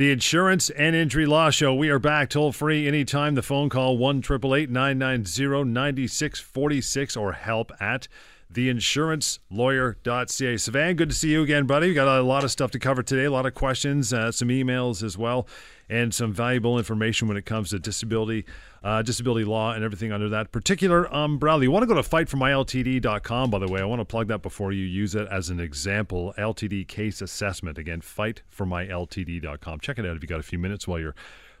The Insurance and Injury Law Show. We are back toll free anytime. The phone call 1 990 9646 or help at theinsurancelawyer.ca. Sivan, good to see you again, buddy. We got a lot of stuff to cover today, a lot of questions, uh, some emails as well, and some valuable information when it comes to disability, uh, disability law, and everything under that particular umbrella. You want to go to fightformyltd.com, by the way. I want to plug that before you use it as an example. LTD case assessment. Again, fightformyltd.com. Check it out if you got a few minutes while you're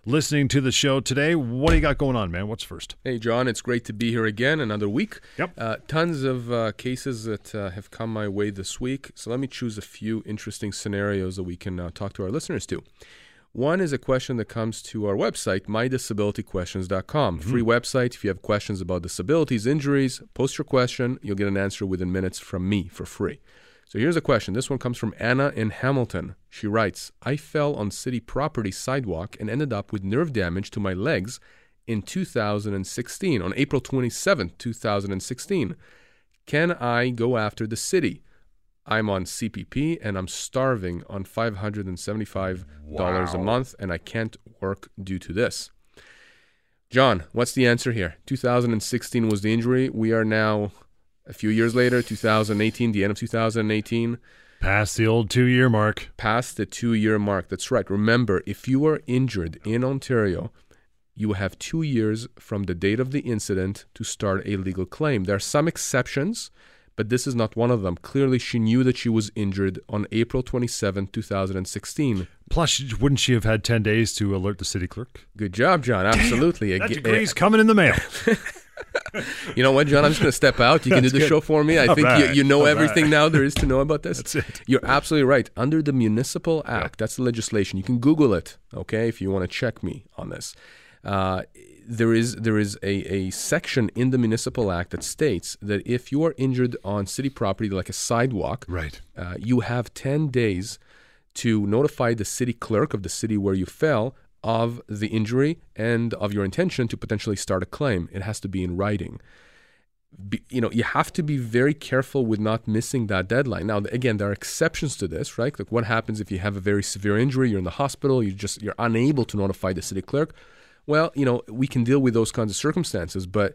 listening to the show today. What do you got going on, man? What's first? Hey, John, it's great to be here again, another week. Yep. Uh, tons of uh, cases that uh, have come my way this week. So let me choose a few interesting scenarios that we can uh, talk to our listeners to. One is a question that comes to our website, mydisabilityquestions.com. Mm-hmm. Free website. If you have questions about disabilities, injuries, post your question. You'll get an answer within minutes from me for free. So here's a question. This one comes from Anna in Hamilton. She writes I fell on city property sidewalk and ended up with nerve damage to my legs in 2016, on April 27, 2016. Can I go after the city? I'm on CPP and I'm starving on $575 a month and I can't work due to this. John, what's the answer here? 2016 was the injury. We are now a few years later, 2018, the end of 2018, Past the old two year mark. past the two year mark. That's right. Remember, if you are injured in Ontario, you have two years from the date of the incident to start a legal claim. There are some exceptions, but this is not one of them. Clearly, she knew that she was injured on April 27, 2016. Plus, wouldn't she have had 10 days to alert the city clerk? Good job, John. Absolutely. That degree's eh, coming in the mail. You know what, John? I'm just going to step out. You can do the good. show for me. I All think right. you, you know All everything right. now there is to know about this. That's it. You're absolutely right. Under the Municipal Act, that's the legislation. You can Google it, okay, if you want to check me on this. Uh, there is there is a, a section in the Municipal Act that states that if you are injured on city property, like a sidewalk, Right. uh, you have 10 days to notify the city clerk of the city where you fell of the injury and of your intention to potentially start a claim. It has to be in writing. Be, you know, you have to be very careful with not missing that deadline. Now, again, there are exceptions to this, right? Like what happens if you have a very severe injury, you're in the hospital, you just you're unable to notify the city clerk. Well, you know, we can deal with those kinds of circumstances, but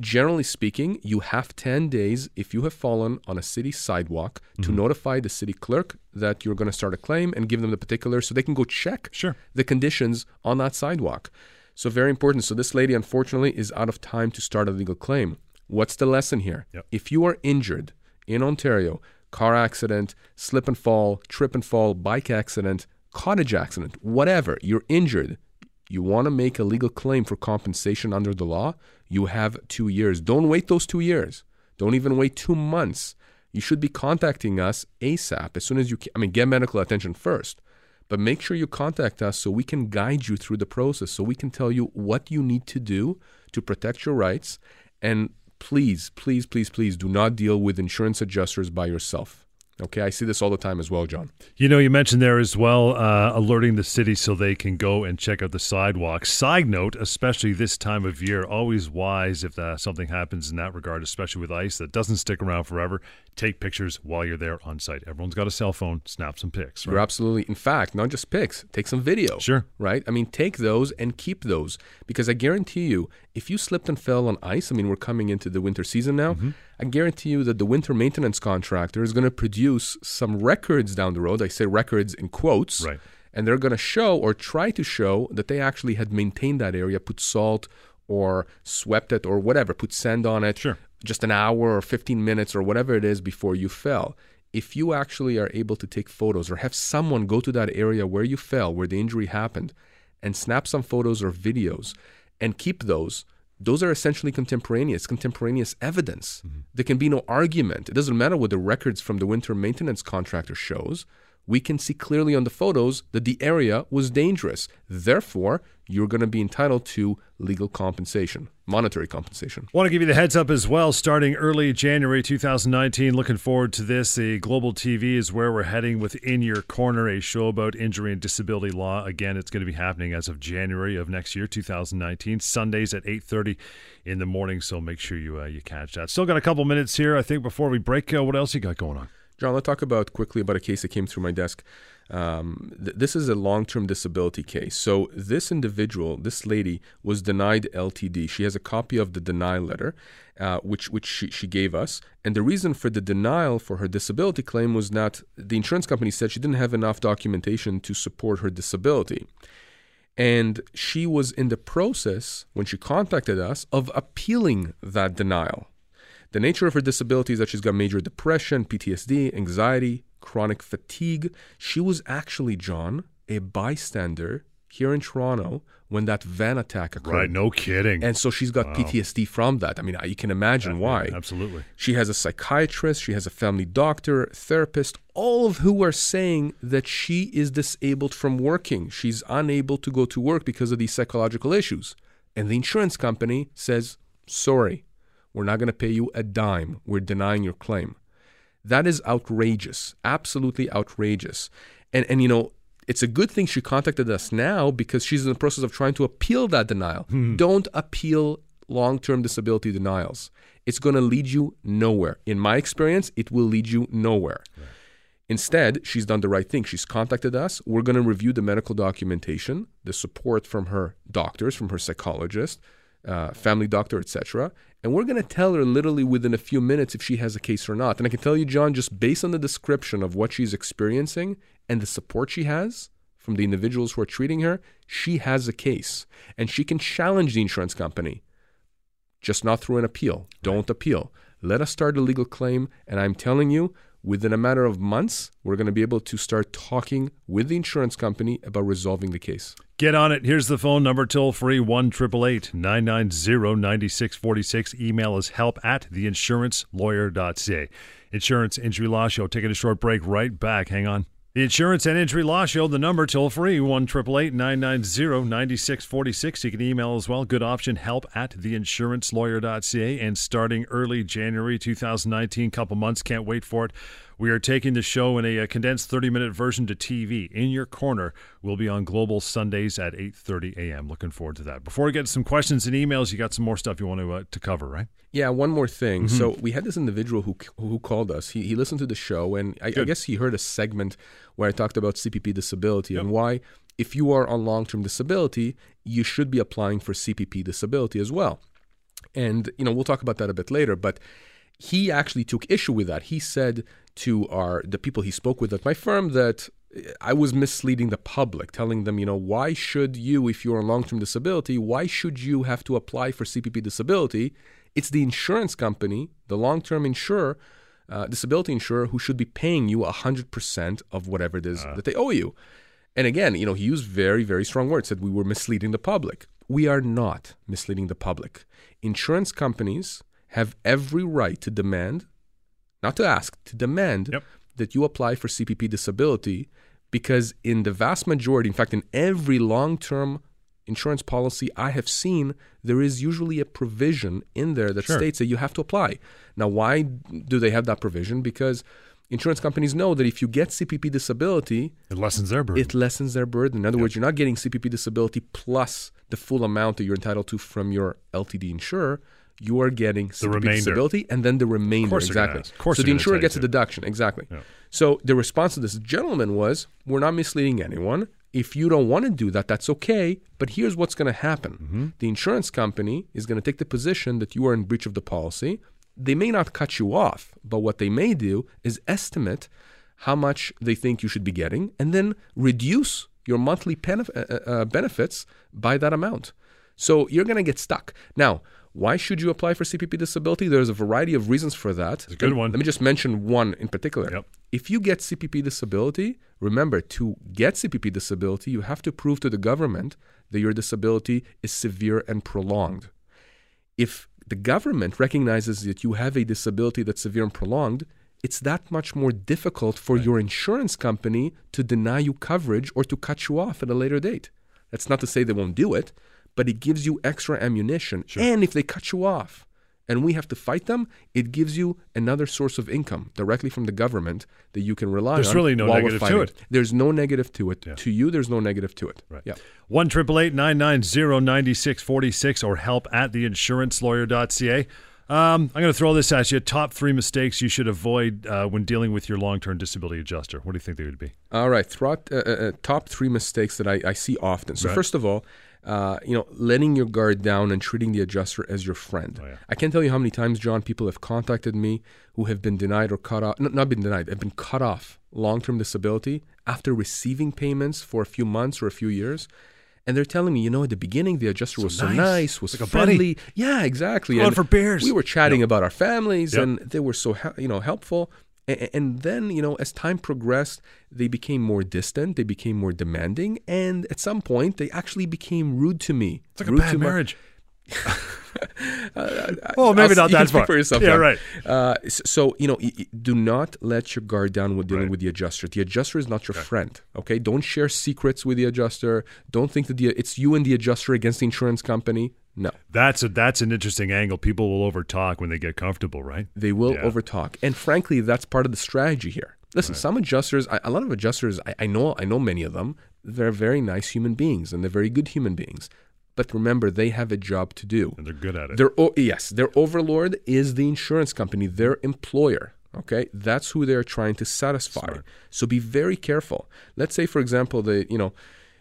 generally speaking, you have 10 days if you have fallen on a city sidewalk to mm-hmm. notify the city clerk that you're going to start a claim and give them the particulars so they can go check Sure. the conditions on that sidewalk. So, very important. So, this lady, unfortunately, is out of time to start a legal claim. What's the lesson here? Yep. If you are injured in Ontario, car accident, slip and fall, trip and fall, bike accident, cottage accident, whatever, you're injured, you want to make a legal claim for compensation under the law, you have two years. Don't wait those two years. Don't even wait two months. You should be contacting us ASAP as soon as you can. I mean, get medical attention first, but make sure you contact us so we can guide you through the process, so we can tell you what you need to do to protect your rights. And please, please, please, please do not deal with insurance adjusters by yourself. Okay, I see this all the time as well, John. You know, you mentioned there as well uh, alerting the city so they can go and check out the sidewalk. Side note, especially this time of year, always wise if uh, something happens in that regard, especially with ice that doesn't stick around forever. Take pictures while you're there on site. Everyone's got a cell phone. Snap some pics. You're absolutely, in fact, not just pics, take some video. Sure. Right? I mean, take those and keep those because I guarantee you, if you slipped and fell on ice, I mean, we're coming into the winter season now, Mm-hmm. I guarantee you that the winter maintenance contractor is going to produce some records down the road. I say records in quotes. Right. And they're going to show or try to show that they actually had maintained that area, put salt or swept it or whatever, put sand on it Sure. just an hour or 15 minutes or whatever it is before you fell. If you actually are able to take photos or have someone go to that area where you fell, where the injury happened, and snap some photos or videos and keep those, those are essentially contemporaneous, contemporaneous evidence. Mm-hmm. There can be no argument. It doesn't matter what the records from the winter maintenance contractor shows. We can see clearly on the photos that the area was dangerous. Therefore, you're going to be entitled to legal compensation, monetary compensation. I Want to give you the heads up as well. Starting early January 2019, looking forward to this. The Global TV is where we're heading with In Your Corner, a show about injury and disability law. Again, it's going to be happening as of January of next year, 2019, Sundays at 8:30 in the morning. So make sure you uh, you catch that. Still got a couple minutes here, I think, before we break. Uh, what else you got going on? John, let's talk about quickly about a case that came through my desk. Um, th- this is a long term disability case. So, this individual, this lady, was denied LTD. She has a copy of the denial letter, uh, which, which she, she gave us. And the reason for the denial for her disability claim was that the insurance company said she didn't have enough documentation to support her disability. And she was in the process, when she contacted us, of appealing that denial. The nature of her disability is that she's got major depression, PTSD, anxiety, chronic fatigue. She was actually, John, a bystander here in Toronto when that van attack occurred. Right, no kidding. And so she's got wow. PTSD from that. I mean, you can imagine yeah, why. Absolutely. She has a psychiatrist, she has a family doctor, therapist, all of who are saying that she is disabled from working. She's unable to go to work because of these psychological issues. And the insurance company says, sorry, we're not going to pay you a dime. We're denying your claim. That is outrageous, absolutely outrageous. And, and you know, it's a good thing she contacted us now because she's in the process of trying to appeal that denial. Hmm. Don't appeal long term disability denials. It's going to lead you nowhere. In my experience, it will lead you nowhere. Right. Instead, she's done the right thing. She's contacted us. We're going to review the medical documentation, the support from her doctors, from her psychologist, uh, family doctor, etc. And we're going to tell her literally within a few minutes if she has a case or not. And I can tell you, John, just based on the description of what she's experiencing and the support she has from the individuals who are treating her, she has a case. And she can challenge the insurance company, just not through an appeal. Don't right. appeal. Let us start a legal claim. And I'm telling you, within a matter of months, we're going to be able to start talking with the insurance company about resolving the case. Get on it. Here's the phone number toll free 1 990 9646. Email is help at theinsurancelawyer.ca. Insurance Injury Law Show. Taking a short break right back. Hang on. The Insurance and Injury Law Show, the number toll free, 1 990 9646. You can email as well. Good option, help at theinsurancelawyer.ca. And starting early January 2019, couple months, can't wait for it. We are taking the show in a, a condensed 30 minute version to TV. In your corner, we'll be on Global Sundays at 8:30 a.m. Looking forward to that. Before we get to some questions and emails, you got some more stuff you want to uh, to cover, right? Yeah, one more thing. Mm-hmm. So we had this individual who who called us. He he listened to the show, and I, I guess he heard a segment where I talked about CPP disability yep. and why, if you are on long term disability, you should be applying for CPP disability as well. And you know we'll talk about that a bit later, but he actually took issue with that. He said to our the people he spoke with at my firm that I was misleading the public, telling them, you know, why should you, if you're on long term disability, why should you have to apply for CPP disability? It's the insurance company, the long term insurer, uh, disability insurer, who should be paying you 100% of whatever it is uh. that they owe you. And again, you know, he used very, very strong words, said we were misleading the public. We are not misleading the public. Insurance companies have every right to demand not to ask, to demand yep. that you apply for CPP disability because in the vast majority, in fact, in every long term insurance policy I have seen, there is usually a provision in there that sure. states that you have to apply. Now, why do they have that provision? Because insurance companies know that if you get CPP disability, it lessens their burden. It lessens their burden. In other yep. words, you're not getting CPP disability plus the full amount that you're entitled to from your LTD insurer you are getting the remainder. disability and then the remainder. exactly. so the insurer gets a deduction. Exactly. Yeah. So the response to this gentleman was, "We're not misleading anyone. If you don't want to do that, that's okay. But here's what's going to happen: mm-hmm. the insurance company is going to take the position that you are in breach of the policy. They may not cut you off, but what they may do is estimate how much they think you should be getting, and then reduce your monthly uh, uh, uh, benefits by that amount. So you're going to get stuck now." Why should you apply for CPP disability? There's a variety of reasons for that. It's a good one. Let me just mention one in particular. Yep. If you get CPP disability, remember to get CPP disability, you have to prove to the government that your disability is severe and prolonged. If the government recognizes that you have a disability that's severe and prolonged, it's that much more difficult for right. your insurance company to deny you coverage or to cut you off at a later date. That's not to say they won't do it, but it gives you extra ammunition. Sure. And if they cut you off and we have to fight them, it gives you another source of income directly from the government that you can rely there's on. There's really no negative to it. There's no negative to it. Yeah. To you, there's no negative to it. Right. Yeah. 1 990 9646 or help at theinsurancelawyer.ca. Um, I'm going to throw this at you. Top three mistakes you should avoid uh, when dealing with your long-term disability adjuster. What do you think they would be? All right, throughout, uh, uh, uh, top three mistakes that I, I see often. So Right. first of all, uh, you know, letting your guard down and treating the adjuster as your friend. Oh, yeah. I can't tell you how many times, John, people have contacted me who have been denied or cut off, not been denied, have been cut off long-term disability after receiving payments for a few months or a few years. And they're telling me, you know, at the beginning the adjuster was so nice. nice, was Like friendly. Yeah, exactly. And for beers. We were chatting about our families, Yep. and they were so you know helpful. And then, you know, as time progressed, they became more distant, they became more demanding, and at some point, they actually became rude to me. It's like a bad to my- marriage. well, maybe not you that far. for yourself. Yeah, right. Uh, so you know, do not let your guard down when dealing Right. with the adjuster. The adjuster is not your friend. Okay, don't share secrets with the adjuster. Don't think that the it's you and the adjuster against the insurance company. No, That's a that's an interesting angle. People will overtalk when they get comfortable, right? they will Yeah. overtalk, and frankly, that's part of the strategy here. Listen, some adjusters, I, a lot of adjusters, I, I know, I know many of them. They're very nice human beings, and they're very good human beings. But remember, they have a job to do. And they're good at it. Their o- yes, their overlord is the insurance company, their employer. Okay, that's who they're trying to satisfy. Smart. So be very careful. Let's say, for example, that you know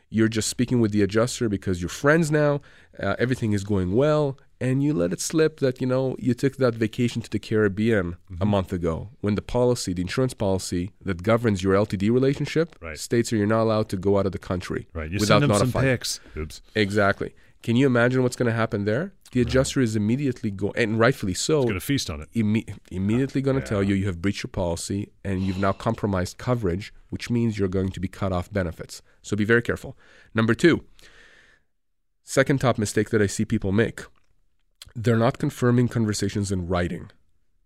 you're just speaking with the adjuster because you're friends now, uh, everything is going well, and you let it slip that you know you took that vacation to the Caribbean a mm-hmm. month ago when the policy, the insurance policy that governs your LTD relationship, Right. states that you're not allowed to go out of the country right. You without send them some pics. Oops. Exactly. Can you imagine what's going to happen there? The adjuster is immediately going, and rightfully so, Going to feast on it. imme- immediately going to tell you you have breached your policy and you've now compromised coverage, which means you're going to be cut off benefits. So be very careful. Number two, second top mistake that I see people make they're not confirming conversations in writing.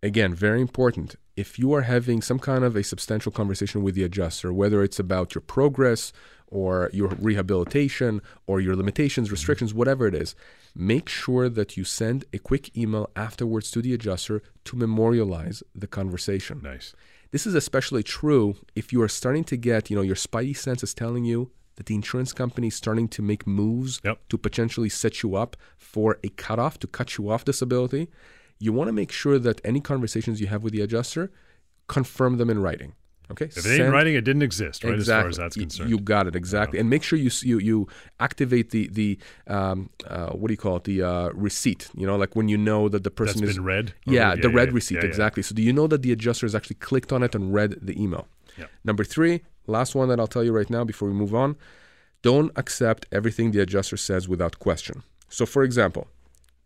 Again, very important. If you are having some kind of a substantial conversation with the adjuster, whether it's about your progress or your rehabilitation or your limitations, restrictions, whatever it is, make sure that you send a quick email afterwards to the adjuster to memorialize the conversation. Nice. This is especially true if you are starting to get, you know, your spidey sense is telling you that the insurance company is starting to make moves Yep. to potentially set you up for a cutoff to cut you off disability. You want to make sure that any conversations you have with the adjuster, confirm them in writing. Okay. If it ain't in Send- writing, it didn't exist, right? Exactly. As far as that's concerned. You got it exactly, and make sure you you you activate the the um, uh, what do you call it the uh, receipt? You know, like when you know that the person That's is been read. Or- yeah, the red yeah, receipt yeah, yeah. exactly. So do you know that the adjuster has actually clicked on it and read the email? Yeah. Number three, last one that I'll tell you right now before we move on. Don't accept everything the adjuster says without question. So, for example,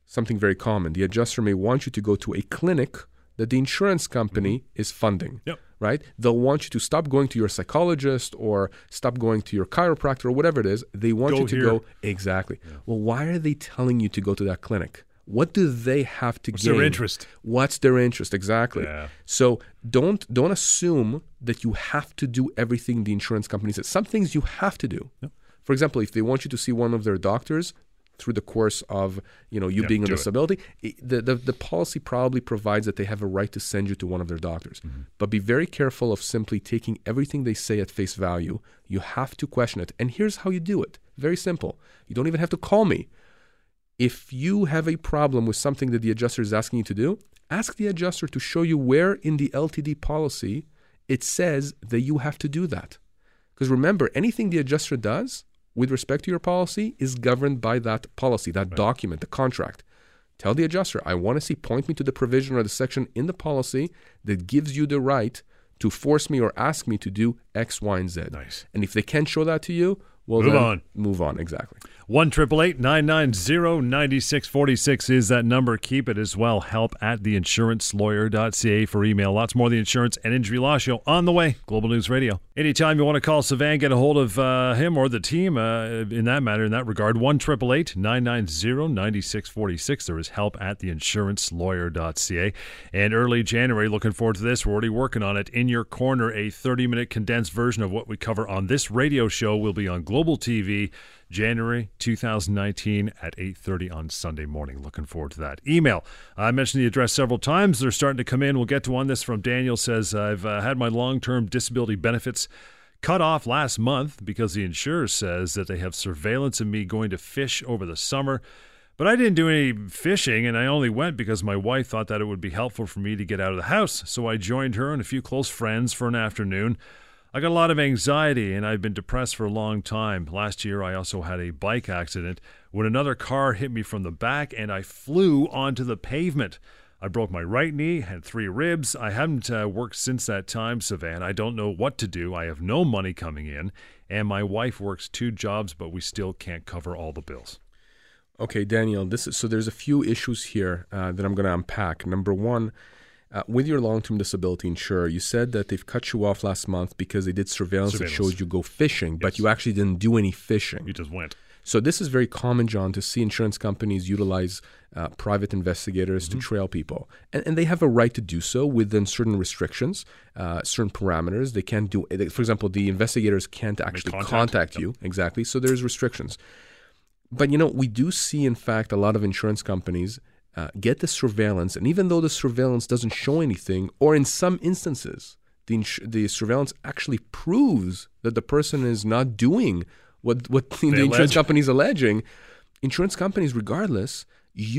something very common: the adjuster may want you to go to a clinic that the insurance company is funding Mm-hmm. Yep. right? They'll want you to stop going to your psychologist or stop going to your chiropractor or whatever it is. They want Go you to here. go exactly. Well, why are they telling you to go to that clinic? What do they have to What's gain? their interest? What's their interest exactly? Yeah. So don't don't assume that you have to do everything the insurance company says. Some things you have to do. For example, if they want you to see one of their doctors through the course of you know you being on do it. disability, the, the the policy probably provides that they have a right to send you to one of their doctors. Mm-hmm. But be very careful of simply taking everything they say at face value. You have to question it. And here's how you do it. Very simple. You don't even have to call me. If you have a problem with something that the adjuster is asking you to do, ask the adjuster to show you where in the LTD policy it says that you have to do that. Because remember, anything the adjuster does with respect to your policy is governed by that policy, that document, the contract. Tell the adjuster, I want to see, point me to the provision or the section in the policy that gives you the right to force me or ask me to do X, Y, and Z. Nice. And if they can't show that to you, well, Move then on. Move on, exactly. One triple eight nine nine zero ninety six forty six is that number. Keep it as well. Help at theinsurancelawyer.ca for email. Lots more of the insurance and injury law show on the way. Global News Radio. Anytime you want to call Sivan, get a hold of uh, him or the team uh, in that matter, in that regard. One triple eight nine nine zero ninety six forty six. There is help at theinsurancelawyer.ca. And early January, looking forward to this. We're already working on it. In your corner, a 30 minute condensed version of what we cover on this radio show will be on Global TV. January 2019 at 8:30 on Sunday morning. Looking forward to that. Email. I mentioned the address several times. They're starting to come in. We'll get to one. This from Daniel says I've uh, had my long-term disability benefits cut off last month because the insurer says that they have surveillance of me going to fish over the summer. But I didn't do any fishing, and I only went because my wife thought that it would be helpful for me to get out of the house. So I joined her and a few close friends for an afternoon. I got a lot of anxiety and I've been depressed for a long time. Last year, I also had a bike accident when another car hit me from the back and I flew onto the pavement. I broke my right knee, had three ribs. I haven't uh, worked since that time, Sivan. I don't know what to do. I have no money coming in, and my wife works two jobs, but we still can't cover all the bills. Okay, Daniel. This is so. There's a few issues here uh, that I'm going to unpack. Number one, uh, with your long-term disability insurer, you said that they've cut you off last month because they did surveillance, Surveillance. that shows you go fishing, Yes. but you actually didn't do any fishing. You just went. So this is very common, John, to see insurance companies utilize uh, private investigators to trail people, and, and they have a right to do so within certain restrictions, uh, certain parameters. They can't do, for example, the investigators can't actually contact. contact, you exactly. So there's restrictions. But you know, we do see, in fact, a lot of insurance companies uh, get the surveillance, and even though the surveillance doesn't show anything, or in some instances, the ins- the surveillance actually proves that the person is not doing what what the insurance allege. company is alleging. Insurance companies, regardless,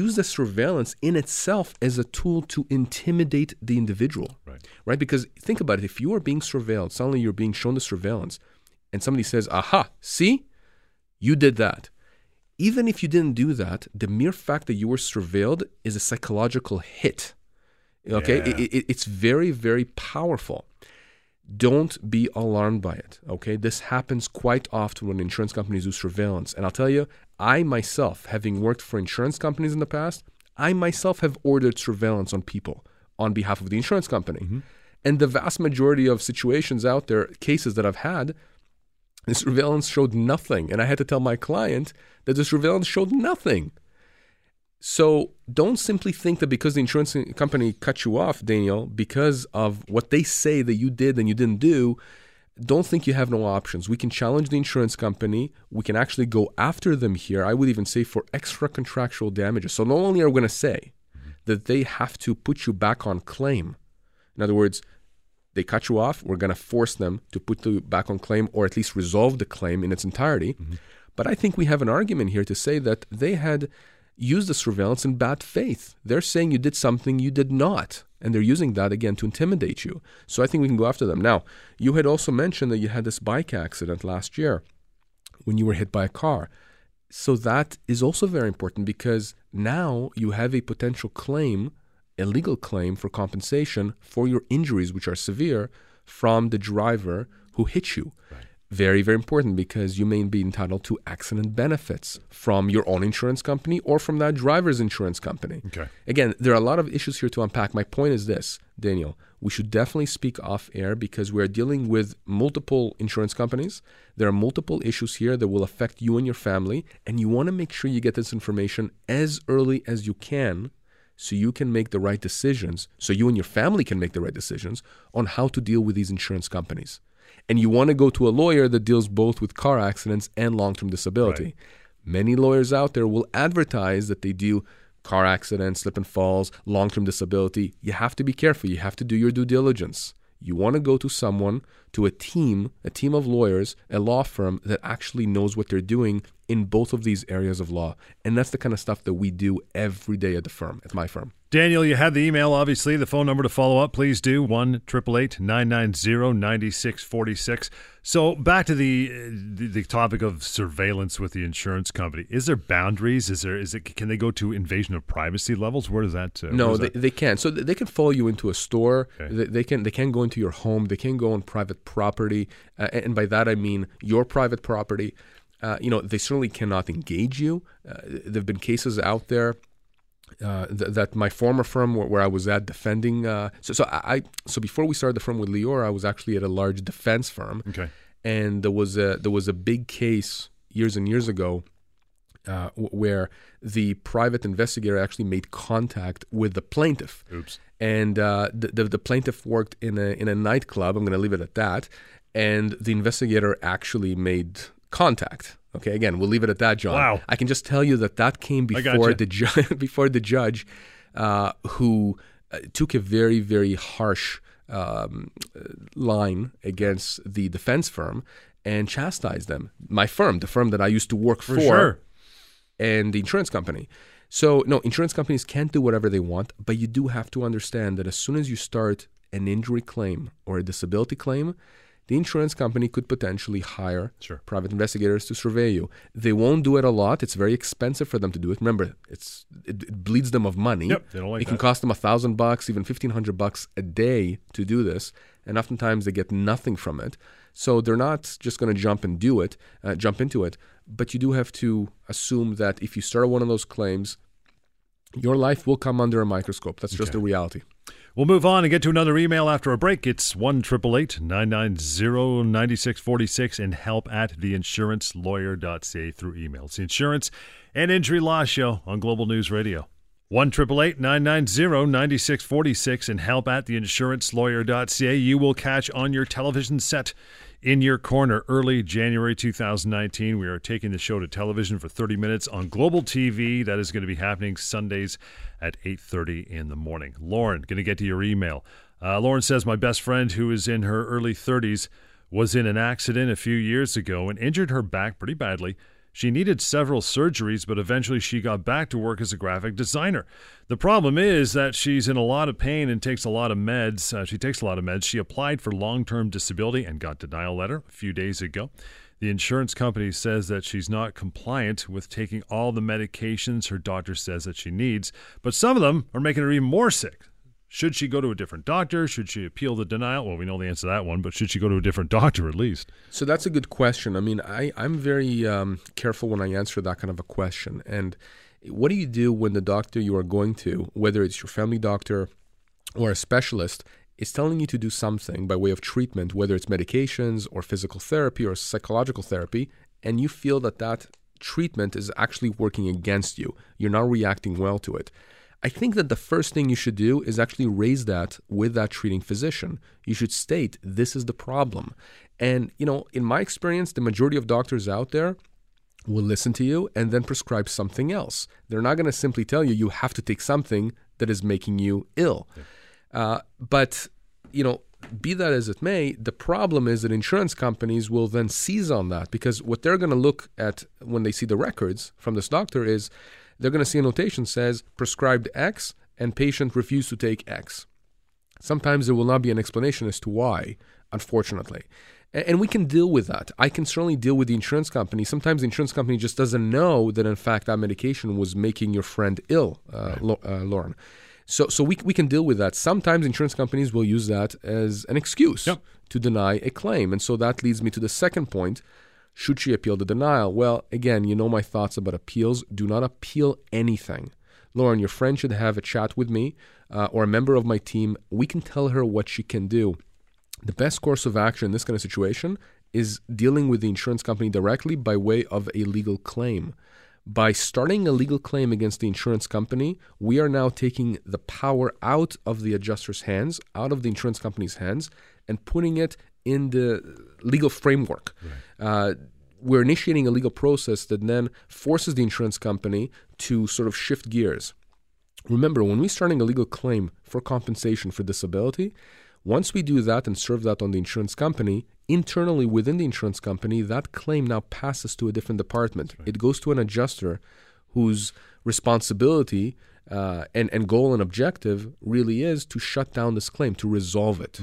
use the surveillance in itself as a tool to intimidate the individual Right. right? Because think about it: if you are being surveilled, suddenly you're being shown the surveillance, and somebody says, "Aha, see, you did that." Even if you didn't do that, the mere fact that you were surveilled is a psychological hit. Okay, Yeah. It- it- it's very, very powerful. Don't be alarmed by it. Okay, this happens quite often when insurance companies do surveillance, and I'll tell you, I myself, having worked for insurance companies in the past, I myself have ordered surveillance on people on behalf of the insurance company. Mm-hmm. And the vast majority of situations out there, cases that I've had, the surveillance showed nothing. And I had to tell my client that the surveillance showed nothing. So don't simply think that because the insurance company cut you off, Daniel, because of what they say that you did and you didn't do, don't think you have no options. We can challenge the insurance company. We can actually go after them here. I would even say for extra contractual damages. So not only are we going to say that they have to put you back on claim, in other words, they cut you off, we're going to force them to put you back on claim or at least resolve the claim in its entirety. Mm-hmm. But I think we have an argument here to say that they had used the surveillance in bad faith. They're saying you did something you did not. And they're using that again to intimidate you. So I think we can go after them. Now, you had also mentioned that you had this bike accident last year when you were hit by a car. So that is also very important because now you have a potential claim, a legal claim for compensation for your injuries, which are severe, from the driver who hit you. Very, very important because you may be entitled to accident benefits from your own insurance company or from that driver's insurance company. Okay. Again, there are a lot of issues here to unpack. My point is this, Daniel. We should definitely speak off air because we're dealing with multiple insurance companies. There are multiple issues here that will affect you and your family, and you want to make sure you get this information as early as you can so you can make the right decisions, so you and your family can make the right decisions on how to deal with these insurance companies. And you want to go to a lawyer that deals both with car accidents and long term disability. Right. Many lawyers out there will advertise that they do car accidents, slip and falls, long term disability. You have to be careful. You have to do your due diligence. You want to go to someone, to a team, a team of lawyers, a law firm that actually knows what they're doing in both of these areas of law. And that's the kind of stuff that we do every day at the firm, at my firm. Daniel, you have the email, obviously. The phone number to follow up, please do 1 888 990 9646. So, back to the, the the topic of surveillance with the insurance company. Is there boundaries? Is there is it can they go to invasion of privacy levels? Where does that? Uh, No, they, that- they can. So they can follow you into a store. Okay. They, they can they can go into your home. They can go on private property, uh, and by that I mean your private property. Uh, you know, they certainly cannot engage you. Uh, there've been cases out there uh, th- that my former firm where, where I was at defending. Uh, so so I so before we started the firm with Lior, I was actually at a large defense firm okay. and there was a there was a big case years and years ago uh, w- where the private investigator actually made contact with the plaintiff, Oops. and uh, the, the the plaintiff worked in a in a nightclub. I'm going to leave it at that, and the investigator actually made contact. Okay, again, we'll leave it at that, John. Wow. I can just tell you that that came before the ju- before the judge, uh, who uh, took a very very harsh um, line against the defense firm and chastised them. My firm, the firm that I used to work for, For sure. and the insurance company. So, no, insurance companies can't do whatever they want, but you do have to understand that as soon as you start an injury claim or a disability claim, the insurance company could potentially hire Sure. private investigators to survey you. They won't do it a lot. It's very expensive for them to do it. Remember, it's it, it bleeds them of money. Yep, they don't like it can that. cost them a thousand bucks, even fifteen hundred bucks a day to do this, and oftentimes they get nothing from it. So they're not just going to jump and do it, uh, jump into it. But you do have to assume that if you start one of those claims, your life will come under a microscope. That's just Okay. the reality. We'll move on and get to another email after a break. It's 1 990 9646 and help at theinsurancelawyer.ca through email. It's the Insurance and Injury Law Show on Global News Radio. 1 990 9646 and help at theinsurancelawyer.ca. You will catch on your television set in your corner early January 2019. We are taking the show to television for 30 minutes on Global TV. That is going to be happening Sundays at 8:30 in the morning. Lauren, going to get to your email. Uh, Lauren says my best friend who is in her early 30s was in an accident a few years ago and injured her back pretty badly. She needed several surgeries, but eventually she got back to work as a graphic designer. The problem is that she's in a lot of pain and takes a lot of meds. Uh, she takes a lot of meds. She applied for long term disability and got denial letter a few days ago. The insurance company says that she's not compliant with taking all the medications her doctor says that she needs, but some of them are making her even more sick. Should she go to a different doctor? Should she appeal the denial? Well, we know the answer to that one, but should she go to a different doctor at least? So that's a good question. I mean, I, I'm very um, careful when I answer that kind of a question. And what do you do when the doctor you are going to, whether it's your family doctor or a specialist, is telling you to do something by way of treatment, whether it's medications or physical therapy or psychological therapy, and you feel that that treatment is actually working against you? You're not reacting well to it. I think that the first thing you should do is actually raise that with that treating physician. You should state, this is the problem. And, you know, in my experience, the majority of doctors out there will listen to you and then prescribe something else. They're not going to simply tell you you have to take something that is making you ill. Uh, but, you know, be that as it may, the problem is that insurance companies will then seize on that because what they're going to look at when they see the records from this doctor is they're going to see a notation says prescribed X and patient refused to take X. Sometimes there will not be an explanation as to why, unfortunately. And we can deal with that. I can certainly deal with the insurance company. Sometimes the insurance company just doesn't know that, in fact, that medication was making your friend ill, uh, Lo- uh, Lauren. So, so we, we can deal with that. Sometimes insurance companies will use that as an excuse Yep. to deny a claim. And so that leads me to the second point. Should she appeal the denial? Well, again, you know my thoughts about appeals. Do not appeal anything. Lauren, your friend should have a chat with me uh, or a member of my team. We can tell her what she can do. The best course of action in this kind of situation is dealing with the insurance company directly by way of a legal claim. By starting a legal claim against the insurance company, we are now taking the power out of the adjuster's hands, out of the insurance company's hands, and putting it in the legal framework. Uh, we're initiating a legal process that then forces the insurance company to sort of shift gears. Remember, when we're starting a legal claim for compensation for disability, once we do that and serve that on the insurance company, internally within the insurance company, that claim now passes to a different department. It goes to an adjuster whose responsibility uh, and, and goal and objective really is to shut down this claim, to resolve it.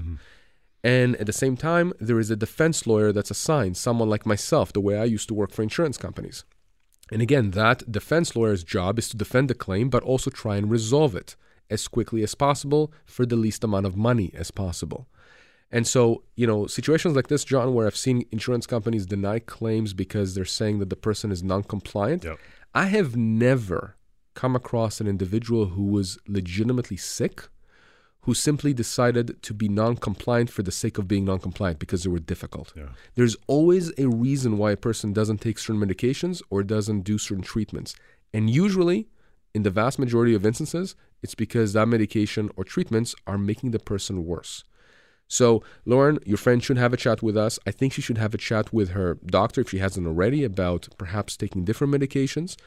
And at the same time, there is a defense lawyer that's assigned, someone like myself, the way I used to work for insurance companies. And again, that defense lawyer's job is to defend the claim, but also try and resolve it as quickly as possible for the least amount of money as possible. And so, you know, situations like this, John, where I've seen insurance companies deny claims because they're saying that the person is non compliant, Yep. I have never come across an individual who was legitimately sick who simply decided to be non compliant for the sake of being non compliant because they were difficult. Yeah. There's always a reason why a person doesn't take certain medications or doesn't do certain treatments. And usually, in the vast majority of instances, it's because that medication or treatments are making the person worse. So, Lauren, your friend should have a chat with us. I think she should have a chat with her doctor if she hasn't already about perhaps taking different medications.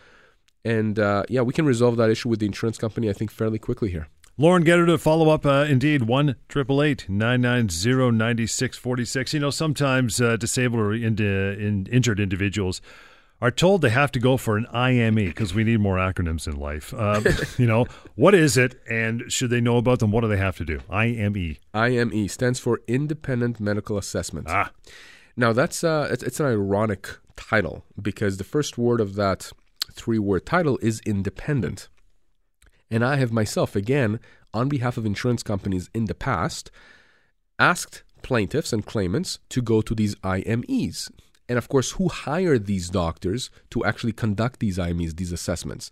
And uh, yeah, we can resolve that issue with the insurance company, I think, fairly quickly here. Lauren, get her to follow up. Uh, indeed, one triple eight nine nine zero ninety six forty six. You know, sometimes uh, disabled or in, in, injured individuals are told they have to go for an IME because we need more acronyms in life. Um, you know, what is it and should they know about them? What do they have to do? IME. IME stands for Independent Medical Assessment. Ah, Now that's uh, it's, it's an ironic title because the first word of that three-word title is independent, and I have myself again on behalf of insurance companies in the past asked plaintiffs and claimants to go to these IMEs, and of course, who hired these doctors to actually conduct these IMEs, these assessments?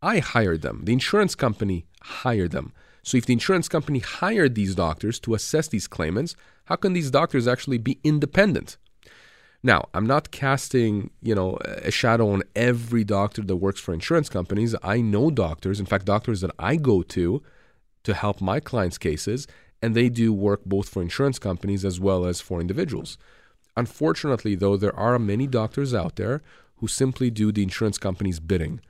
I hired them. The insurance company hired them. So if the insurance company hired these doctors to assess these claimants, how can these doctors actually be independent? Now, I'm not casting, you know, a shadow on every doctor that works for insurance companies. I know doctors, in fact, doctors that I go to to help my clients' cases, and they do work both for insurance companies as well as for individuals. Unfortunately, though, there are many doctors out there who simply do the insurance company's bidding.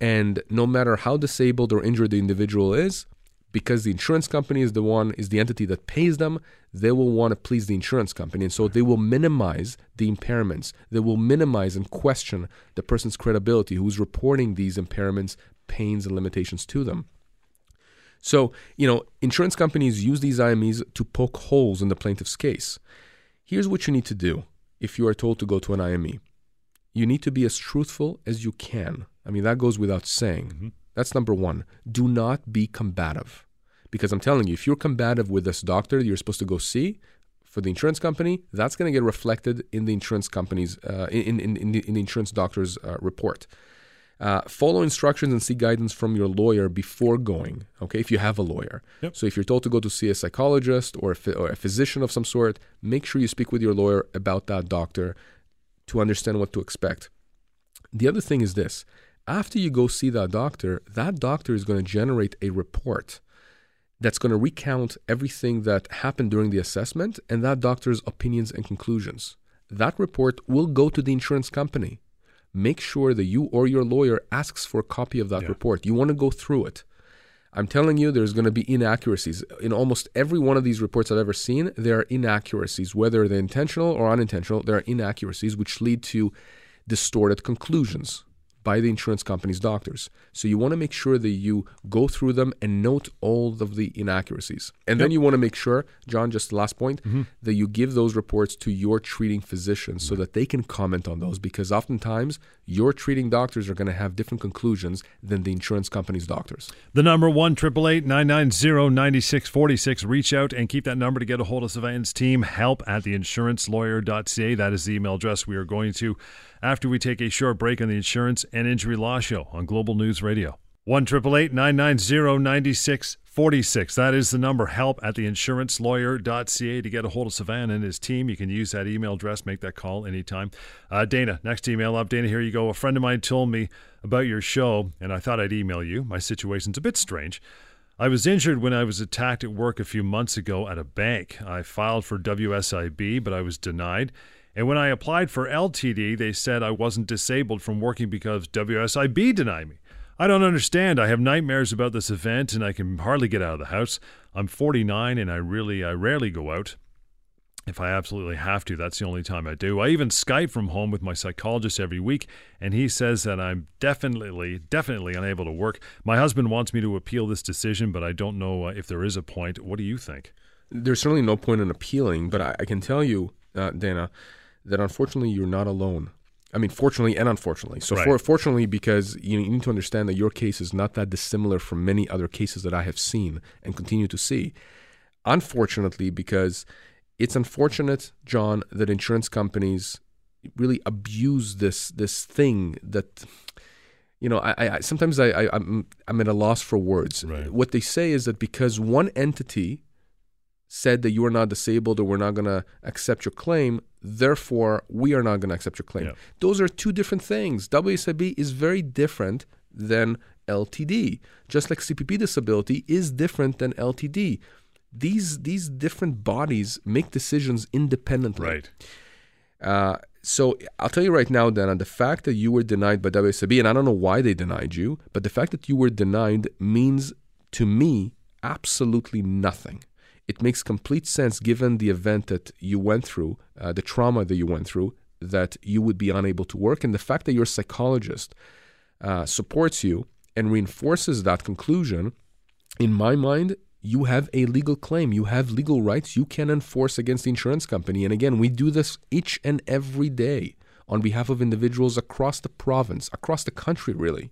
And no matter how disabled or injured the individual is, because the insurance company is the one is the entity that pays them, they will want to please the insurance company. And so they will minimize the impairments. They will minimize and question the person's credibility who's reporting these impairments, pains, and limitations to them. So, you know, insurance companies use these IMEs to poke holes in the plaintiff's case. Here's what you need to do if you are told to go to an IME you need to be as truthful as you can. I mean, that goes without saying. Mm-hmm. That's number one. Do not be combative. Because I'm telling you, if you're combative with this doctor you're supposed to go see for the insurance company, that's going to get reflected in the insurance company's, uh, in, in, in, the, in the insurance doctor's uh, report. Uh, follow instructions and seek guidance from your lawyer before going. Okay, if you have a lawyer. Yep. So if you're told to go to see a psychologist or a, or a physician of some sort, make sure you speak with your lawyer about that doctor to understand what to expect. The other thing is this: after you go see that doctor, that doctor is going to generate a report that's going to recount everything that happened during the assessment and that doctor's opinions and conclusions. That report will go to the insurance company. Make sure that you or your lawyer asks for a copy of that Yeah. report. You want to go through it. I'm telling you, there's going to be inaccuracies. In almost every one of these reports I've ever seen, there are inaccuracies, whether they're intentional or unintentional. There are inaccuracies which lead to distorted conclusions by the insurance company's doctors. So you want to make sure that you go through them and note all of the inaccuracies. And then you want to make sure, John, just last point, mm-hmm. that you give those reports to your treating physicians so that they can comment on those because oftentimes your treating doctors are going to have different conclusions than the insurance company's doctors. The number one triple eight nine nine zero ninety six forty six. Reach out and keep that number to get a hold of Savannah's team. Help at theinsurancelawyer.ca. That is the email address we are going to after we take a short break on the Insurance and Injury Law Show on Global News Radio. One triple eight nine nine zero ninety six forty six. That is the number. Help at theinsurancelawyer.ca to get a hold of Savannah and his team. You can use that email address. Make that call anytime. Uh, Dana, next email up. Dana, here you go. A friend of mine told me about your show, and I thought I'd email you. My situation's a bit strange. I was injured when I was attacked at work a few months ago at a bank. I filed for WSIB, but I was denied. And when I applied for LTD, they said I wasn't disabled from working because WSIB denied me. I don't understand. I have nightmares about this event and I can hardly get out of the house. I'm 49 and I really I rarely go out. If I absolutely have to, that's the only time I do. I even Skype from home with my psychologist every week, and he says that I'm definitely, definitely unable to work. My husband wants me to appeal this decision, but I don't know uh, if there is a point. What do you think? There's certainly no point in appealing, but I, I can tell you, uh, Dana, that unfortunately you're not alone. I mean, fortunately and unfortunately. So, Right. for, fortunately, because you need to understand that your case is not that dissimilar from many other cases that I have seen and continue to see. Unfortunately, because it's unfortunate, John, that insurance companies really abuse this this thing that you know I, I sometimes I, I I'm I'm at a loss for words. Right. What they say is that because one entity said that you are not disabled or we're not going to accept your claim, therefore we are not going to accept your claim. Yeah. Those are two different things. WSIB is very different than LTD, just like CPP disability is different than LTD. These these different bodies make decisions independently. Uh, so I'll tell you right now, Dana, the fact that you were denied by WSIB, and I don't know why they denied you, but the fact that you were denied means to me absolutely nothing. It makes complete sense given the event that you went through, uh, the trauma that you went through, that you would be unable to work. And the fact that your psychologist uh, supports you and reinforces that conclusion, in my mind, you have a legal claim. You have legal rights you can enforce against the insurance company. And again, we do this each and every day on behalf of individuals across the province, across the country, really.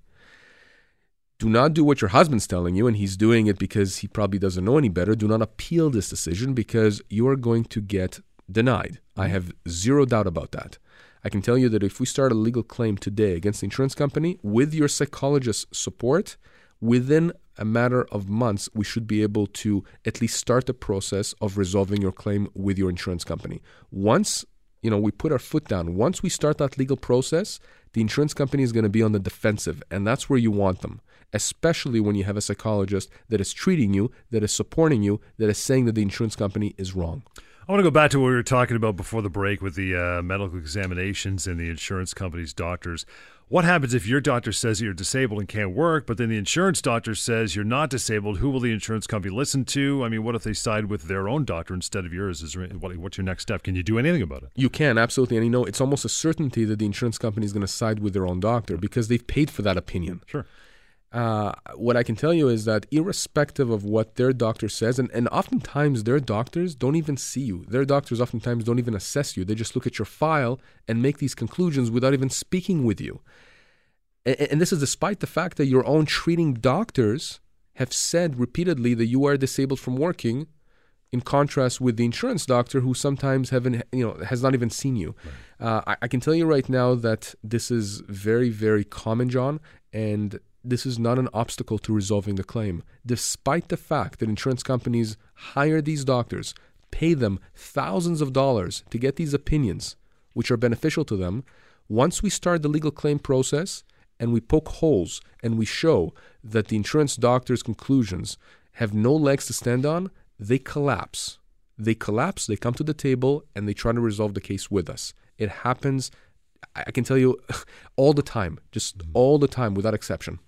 Do not do what your husband's telling you, and he's doing it because he probably doesn't know any better. Do not appeal this decision because you are going to get denied. I have zero doubt about that. I can tell you that if we start a legal claim today against the insurance company with your psychologist's support, within a matter of months, we should be able to at least start the process of resolving your claim with your insurance company. Once you know we put our foot down, once we start that legal process, the insurance company is going to be on the defensive, and that's where you want them. Especially when you have a psychologist that is treating you, that is supporting you, that is saying that the insurance company is wrong. I want to go back to what we were talking about before the break with the uh, medical examinations and the insurance company's doctors. What happens if your doctor says you're disabled and can't work, but then the insurance doctor says you're not disabled? Who will the insurance company listen to? I mean, what if they side with their own doctor instead of yours? Is what, what's your next step? Can you do anything about it? You can absolutely, and you know it's almost a certainty that the insurance company is going to side with their own doctor because they've paid for that opinion. Sure. Uh, what I can tell you is that irrespective of what their doctor says, and, and oftentimes their doctors don't even see you. Their doctors oftentimes don't even assess you. They just look at your file and make these conclusions without even speaking with you. And, and this is despite the fact that your own treating doctors have said repeatedly that you are disabled from working, in contrast with the insurance doctor who sometimes haven't, you know, has not even seen you. Right. Uh, I, I can tell you right now that this is very, very common, John, and this is not an obstacle to resolving the claim, despite the fact that insurance companies hire these doctors, pay them thousands of dollars to get these opinions, which are beneficial to them. Once we start the legal claim process and we poke holes and we show that the insurance doctor's conclusions have no legs to stand on, they collapse. They collapse, they come to the table, and they try to resolve the case with us. It happens, I can tell you, all the time, just mm-hmm. all the time without exception.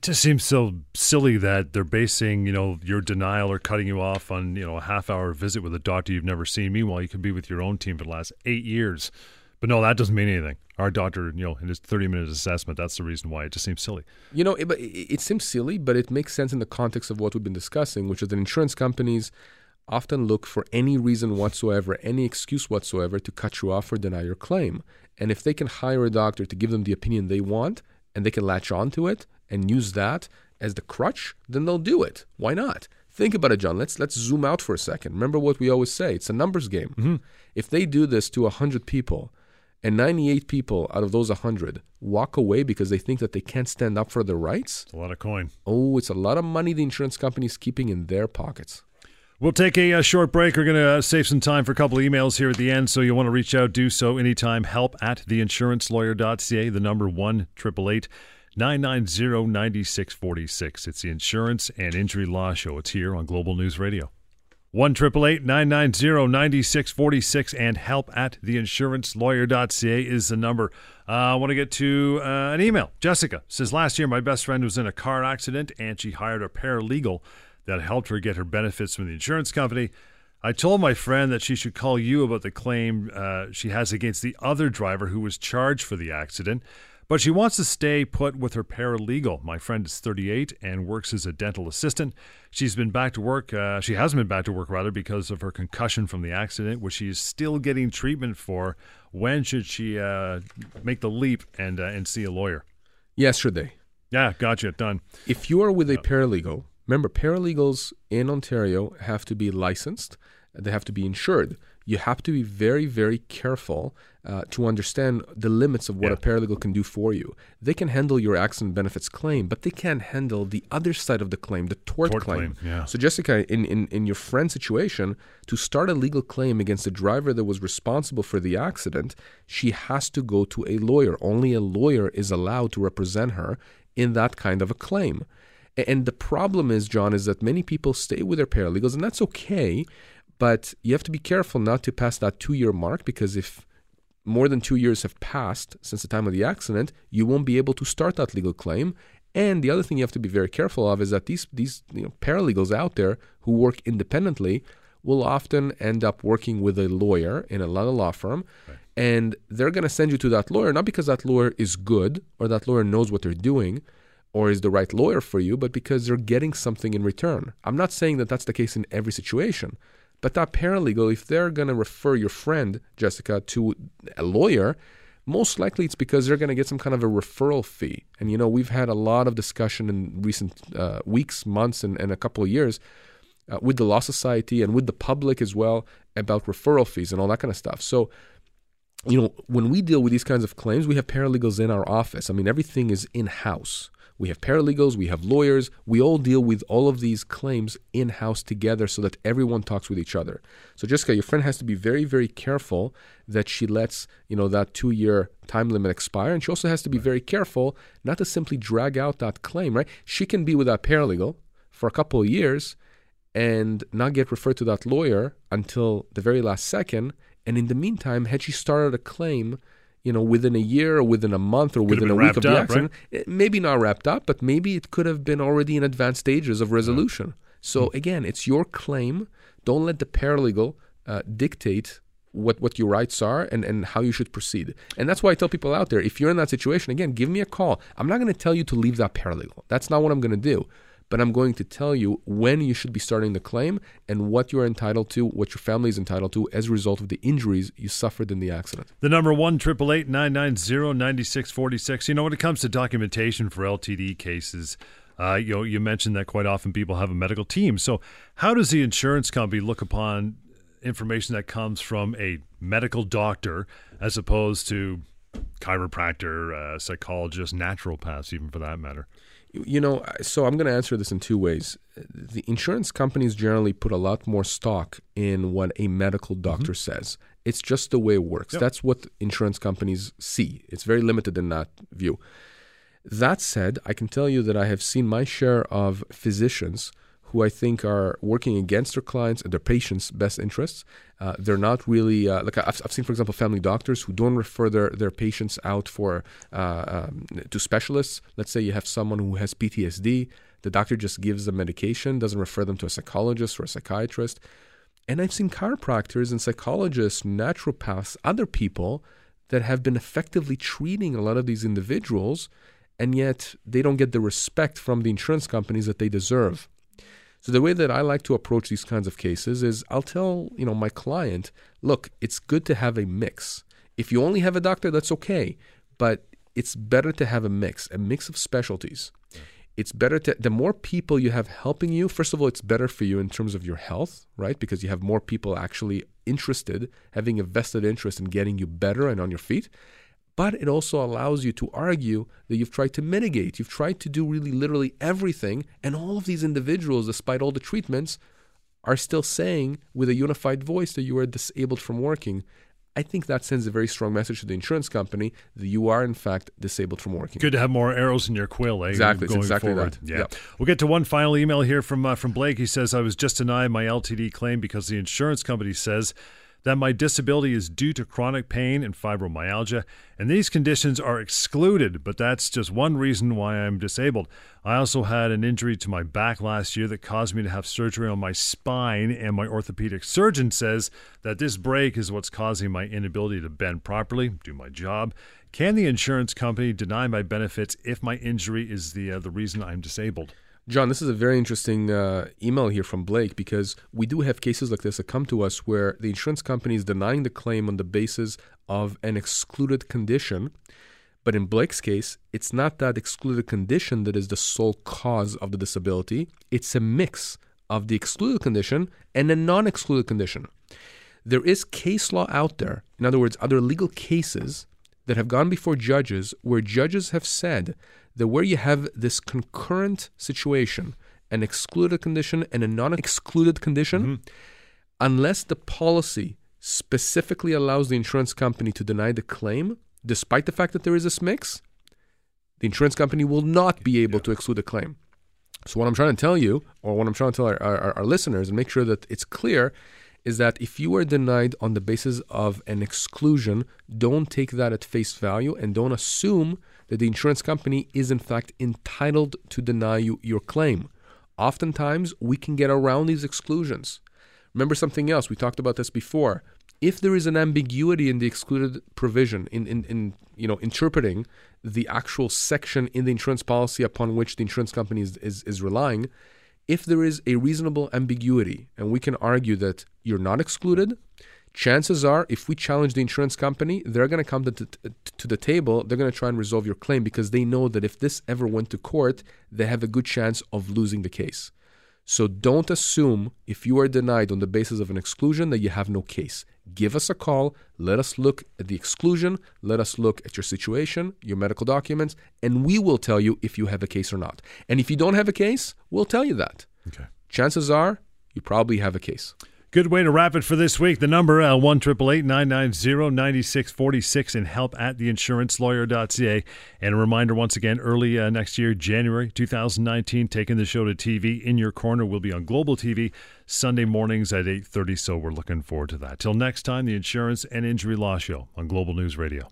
It just seems so silly that they're basing, you know, your denial or cutting you off on, you know, a half hour visit with a doctor you've never seen. Meanwhile, you could be with your own team for the last eight years. But no, that doesn't mean anything. Our doctor, you know, in his 30 minute assessment, that's the reason why it just seems silly. You know, it, it seems silly, but it makes sense in the context of what we've been discussing, which is that insurance companies often look for any reason whatsoever, any excuse whatsoever to cut you off or deny your claim. And if they can hire a doctor to give them the opinion they want and they can latch on to it and use that as the crutch, then they'll do it. Why not? Think about it, John. Let's let's zoom out for a second. Remember what we always say: it's a numbers game. Mm-hmm. If they do this to hundred people, and 98 people out of those 100 walk away because they think that they can't stand up for their rights, it's a lot of coin. Oh, it's a lot of money the insurance company is keeping in their pockets. We'll take a, short break. We're going to uh, save some time for a couple of emails here at the end. So you want to reach out, do so anytime. Help at theinsurancelawyer.ca, the number 1 888 990 9646. It's the Insurance and Injury Law Show. It's here on Global News Radio. 1 990 9646 and help at theinsurancelawyer.ca is the number. Uh, I want to get to uh, an email. Jessica says Last year, my best friend was in a car accident and she hired a paralegal that helped her get her benefits from the insurance company. I told my friend that she should call you about the claim uh, she has against the other driver who was charged for the accident. But she wants to stay put with her paralegal. My friend is 38 and works as a dental assistant. She's been back to work. Uh, she hasn't been back to work, rather, because of her concussion from the accident, which she is still getting treatment for. When should she uh, make the leap and, uh, and see a lawyer? Yesterday. Yeah, gotcha. Done. If you are with a paralegal, remember, paralegals in Ontario have to be licensed, they have to be insured you have to be very, very careful uh, to understand the limits of what yeah. a paralegal can do for you. They can handle your accident benefits claim, but they can't handle the other side of the claim, the tort, tort claim. claim yeah. So, Jessica, in, in, in your friend's situation, to start a legal claim against the driver that was responsible for the accident, she has to go to a lawyer. Only a lawyer is allowed to represent her in that kind of a claim. And the problem is, John, is that many people stay with their paralegals, and that's okay. But you have to be careful not to pass that two year mark because if more than two years have passed since the time of the accident, you won't be able to start that legal claim. And the other thing you have to be very careful of is that these these you know, paralegals out there who work independently will often end up working with a lawyer in a law firm. Right. And they're going to send you to that lawyer, not because that lawyer is good or that lawyer knows what they're doing or is the right lawyer for you, but because they're getting something in return. I'm not saying that that's the case in every situation, but that paralegal, if they're going to refer your friend, Jessica, to a lawyer, most likely it's because they're going to get some kind of a referral fee. And, you know, we've had a lot of discussion in recent uh, weeks, months, and, and a couple of years uh, with the Law Society and with the public as well about referral fees and all that kind of stuff. So, you know, when we deal with these kinds of claims, we have paralegals in our office. I mean, everything is in house. We have paralegals, we have lawyers. We all deal with all of these claims in house together so that everyone talks with each other. So, Jessica, your friend has to be very, very careful that she lets you know that two year time limit expire, and she also has to be very careful not to simply drag out that claim. Right? She can be with that paralegal for a couple of years and not get referred to that lawyer until the very last second. And in the meantime, had she started a claim you know, within a year or within a month or Could within a week of the up, accident, it- maybe not wrapped up, but maybe it could have been already in advanced stages of resolution. So Hmm. again, it's your claim. Don't let the paralegal uh, dictate what, what your rights are and, and how you should proceed. And that's why I tell people out there, if you're in that situation, again, give me a call. I'm not going to tell you to leave that paralegal. That's not what I'm going to do. But I'm going to tell you when you should be starting the claim and what you're entitled to, what your family is entitled to as a result of the injuries you suffered in the accident. The number one triple eight nine nine zero ninety six forty six. You know, when it comes to documentation for LTD cases, uh, you know, you mentioned that quite often people have a medical team. So, how does the insurance company look upon information that comes from a medical doctor as opposed to chiropractor, uh, psychologist, naturopaths, even for that matter? You know, so I'm going to answer this in two ways. The insurance companies generally put a lot more stock in what a medical mm-hmm. doctor says. It's just the way it works. Yep. That's what insurance companies see. It's very limited in that view. That said, I can tell you that I have seen my share of physicians who I think are working against their clients and their patients' best interests. Uh, they're not really uh, like I've, I've seen, for example, family doctors who don't refer their, their patients out for uh, um, to specialists. Let's say you have someone who has PTSD, the doctor just gives them medication, doesn't refer them to a psychologist or a psychiatrist. And I've seen chiropractors and psychologists, naturopaths, other people that have been effectively treating a lot of these individuals, and yet they don't get the respect from the insurance companies that they deserve. So the way that I like to approach these kinds of cases is I'll tell, you know, my client, look, it's good to have a mix. If you only have a doctor, that's okay, but it's better to have a mix, a mix of specialties. It's better to the more people you have helping you, first of all, it's better for you in terms of your health, right? Because you have more people actually interested, having a vested interest in getting you better and on your feet but it also allows you to argue that you've tried to mitigate. You've tried to do really literally everything, and all of these individuals, despite all the treatments, are still saying with a unified voice that you are disabled from working. I think that sends a very strong message to the insurance company that you are, in fact, disabled from working. Good to have more arrows in your quill, eh? Exactly, it's Going exactly forward. that. Yeah. We'll get to one final email here from uh, from Blake. He says, "I was just denied my LTD claim because the insurance company says." That my disability is due to chronic pain and fibromyalgia, and these conditions are excluded, but that's just one reason why I'm disabled. I also had an injury to my back last year that caused me to have surgery on my spine, and my orthopedic surgeon says that this break is what's causing my inability to bend properly, do my job. Can the insurance company deny my benefits if my injury is the uh, the reason I'm disabled? John, this is a very interesting uh, email here from Blake because we do have cases like this that come to us where the insurance company is denying the claim on the basis of an excluded condition. But in Blake's case, it's not that excluded condition that is the sole cause of the disability, it's a mix of the excluded condition and a non excluded condition. There is case law out there, in other words, other legal cases that have gone before judges where judges have said that where you have this concurrent situation, an excluded condition and a non excluded condition, mm-hmm. unless the policy specifically allows the insurance company to deny the claim, despite the fact that there is this mix, the insurance company will not be able to exclude a claim. So, what I'm trying to tell you, or what I'm trying to tell our, our, our listeners and make sure that it's clear, is that if you are denied on the basis of an exclusion, don't take that at face value and don't assume that the insurance company is in fact entitled to deny you your claim. Oftentimes, we can get around these exclusions. Remember something else, we talked about this before. If there is an ambiguity in the excluded provision, in, in, in you know interpreting the actual section in the insurance policy upon which the insurance company is, is, is relying, if there is a reasonable ambiguity and we can argue that you're not excluded, chances are if we challenge the insurance company, they're going to come to, to, to the table, they're going to try and resolve your claim because they know that if this ever went to court, they have a good chance of losing the case. So don't assume if you are denied on the basis of an exclusion that you have no case. Give us a call. Let us look at the exclusion. Let us look at your situation, your medical documents, and we will tell you if you have a case or not. And if you don't have a case, we'll tell you that. Okay. Chances are you probably have a case. Good way to wrap it for this week. The number uh, one triple eight nine nine zero ninety six forty six and help at theinsurancelawyer.ca. And a reminder once again, early uh, next year, January 2019, taking the show to TV in your corner. We'll be on Global TV Sunday mornings at 8.30, so we're looking forward to that. Till next time, the Insurance and Injury Law Show on Global News Radio.